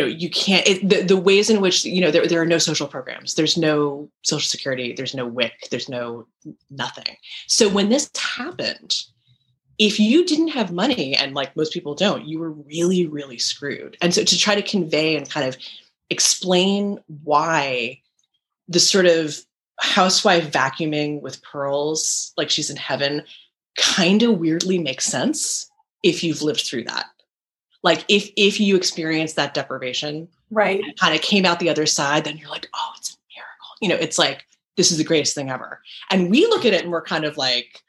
know you can't it, the, the ways in which you know there, there are no social programs. There's no social security. There's no wic there's no nothing. So when this happened if you didn't have money and like most people don't you were really really screwed. And so to try to convey and kind of explain why the sort of housewife vacuuming with pearls like she's in heaven kind of weirdly makes sense if you've lived through that like if if you experience that deprivation right. kind of came out the other side then you're like oh it's a miracle. You know it's like this is the greatest thing ever. And we look at it and we're kind of like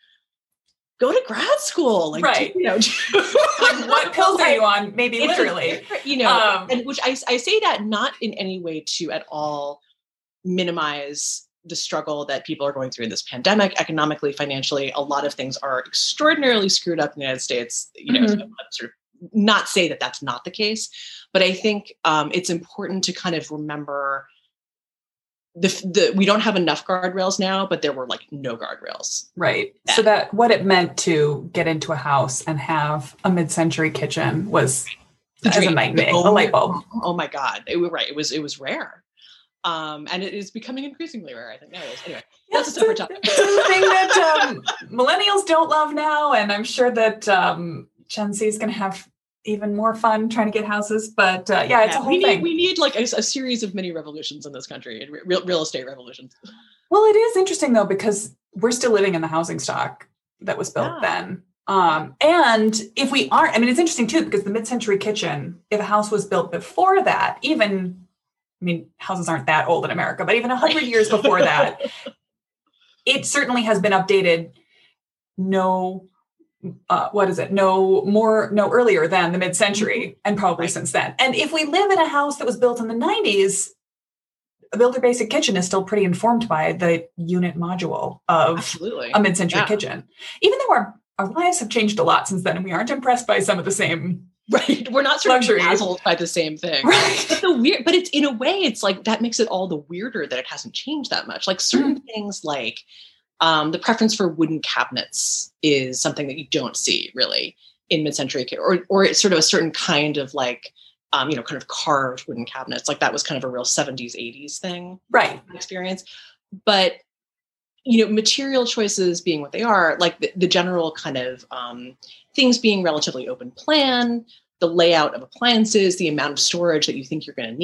go to grad school. Like right. do, you know like what pills are you on? maybe literally. you know um, and which I, I say that not in any way to at all minimize the struggle that people are going through in this pandemic. Economically financially a lot of things are extraordinarily screwed up in the united states you know mm-hmm. sort of not say that that's not the case, but I think um, it's important to kind of remember the, the we don't have enough guardrails now, but there were like no guardrails. Right. Then. So that what it meant to get into a house and have a mid-century kitchen was as a nightmare, oh, a light bulb. Oh my god, it was right. It was it was rare. Um, and it is becoming increasingly rare, I think. Anyway, that's a separate topic. it's a thing that um, millennials don't love now, and I'm sure that um, Gen Z is going to have even more fun trying to get houses. But uh, yeah, it's yeah, a whole we thing. Need, we need like a, a, series of mini revolutions in this country, real, real estate revolutions. Well, it is interesting though because we're still living in the housing stock that was built yeah. then. Um, and if we aren't, I mean, it's interesting too because the mid-century kitchen, if a house was built before that, even, I mean, houses aren't that old in America, but even a hundred years before that, it certainly has been updated. No uh, what is it? No more, no earlier than the mid century, mm-hmm. and probably right. since then. And if we live in a house that was built in the 90s, a builder basic kitchen is still pretty informed by the unit module of Absolutely. a mid century yeah. kitchen. Even though our, our lives have changed a lot since then, and we aren't impressed by some of the same. Right, we're not sort of dazzled by the same thing. Right, but the weird, but it's in a way, it's like that makes it all the weirder that it hasn't changed that much. Like certain mm-hmm. things, like um, the preference for wooden cabinets is something that you don't see really in mid-century or or it's sort of a certain kind of like um, you know kind of carved wooden cabinets. Like that was kind of a real 70s 80s thing right. experience. But you know material choices being what they are like the, the general kind of um, things being relatively open plan the layout of appliances the amount of storage that you think you're going to need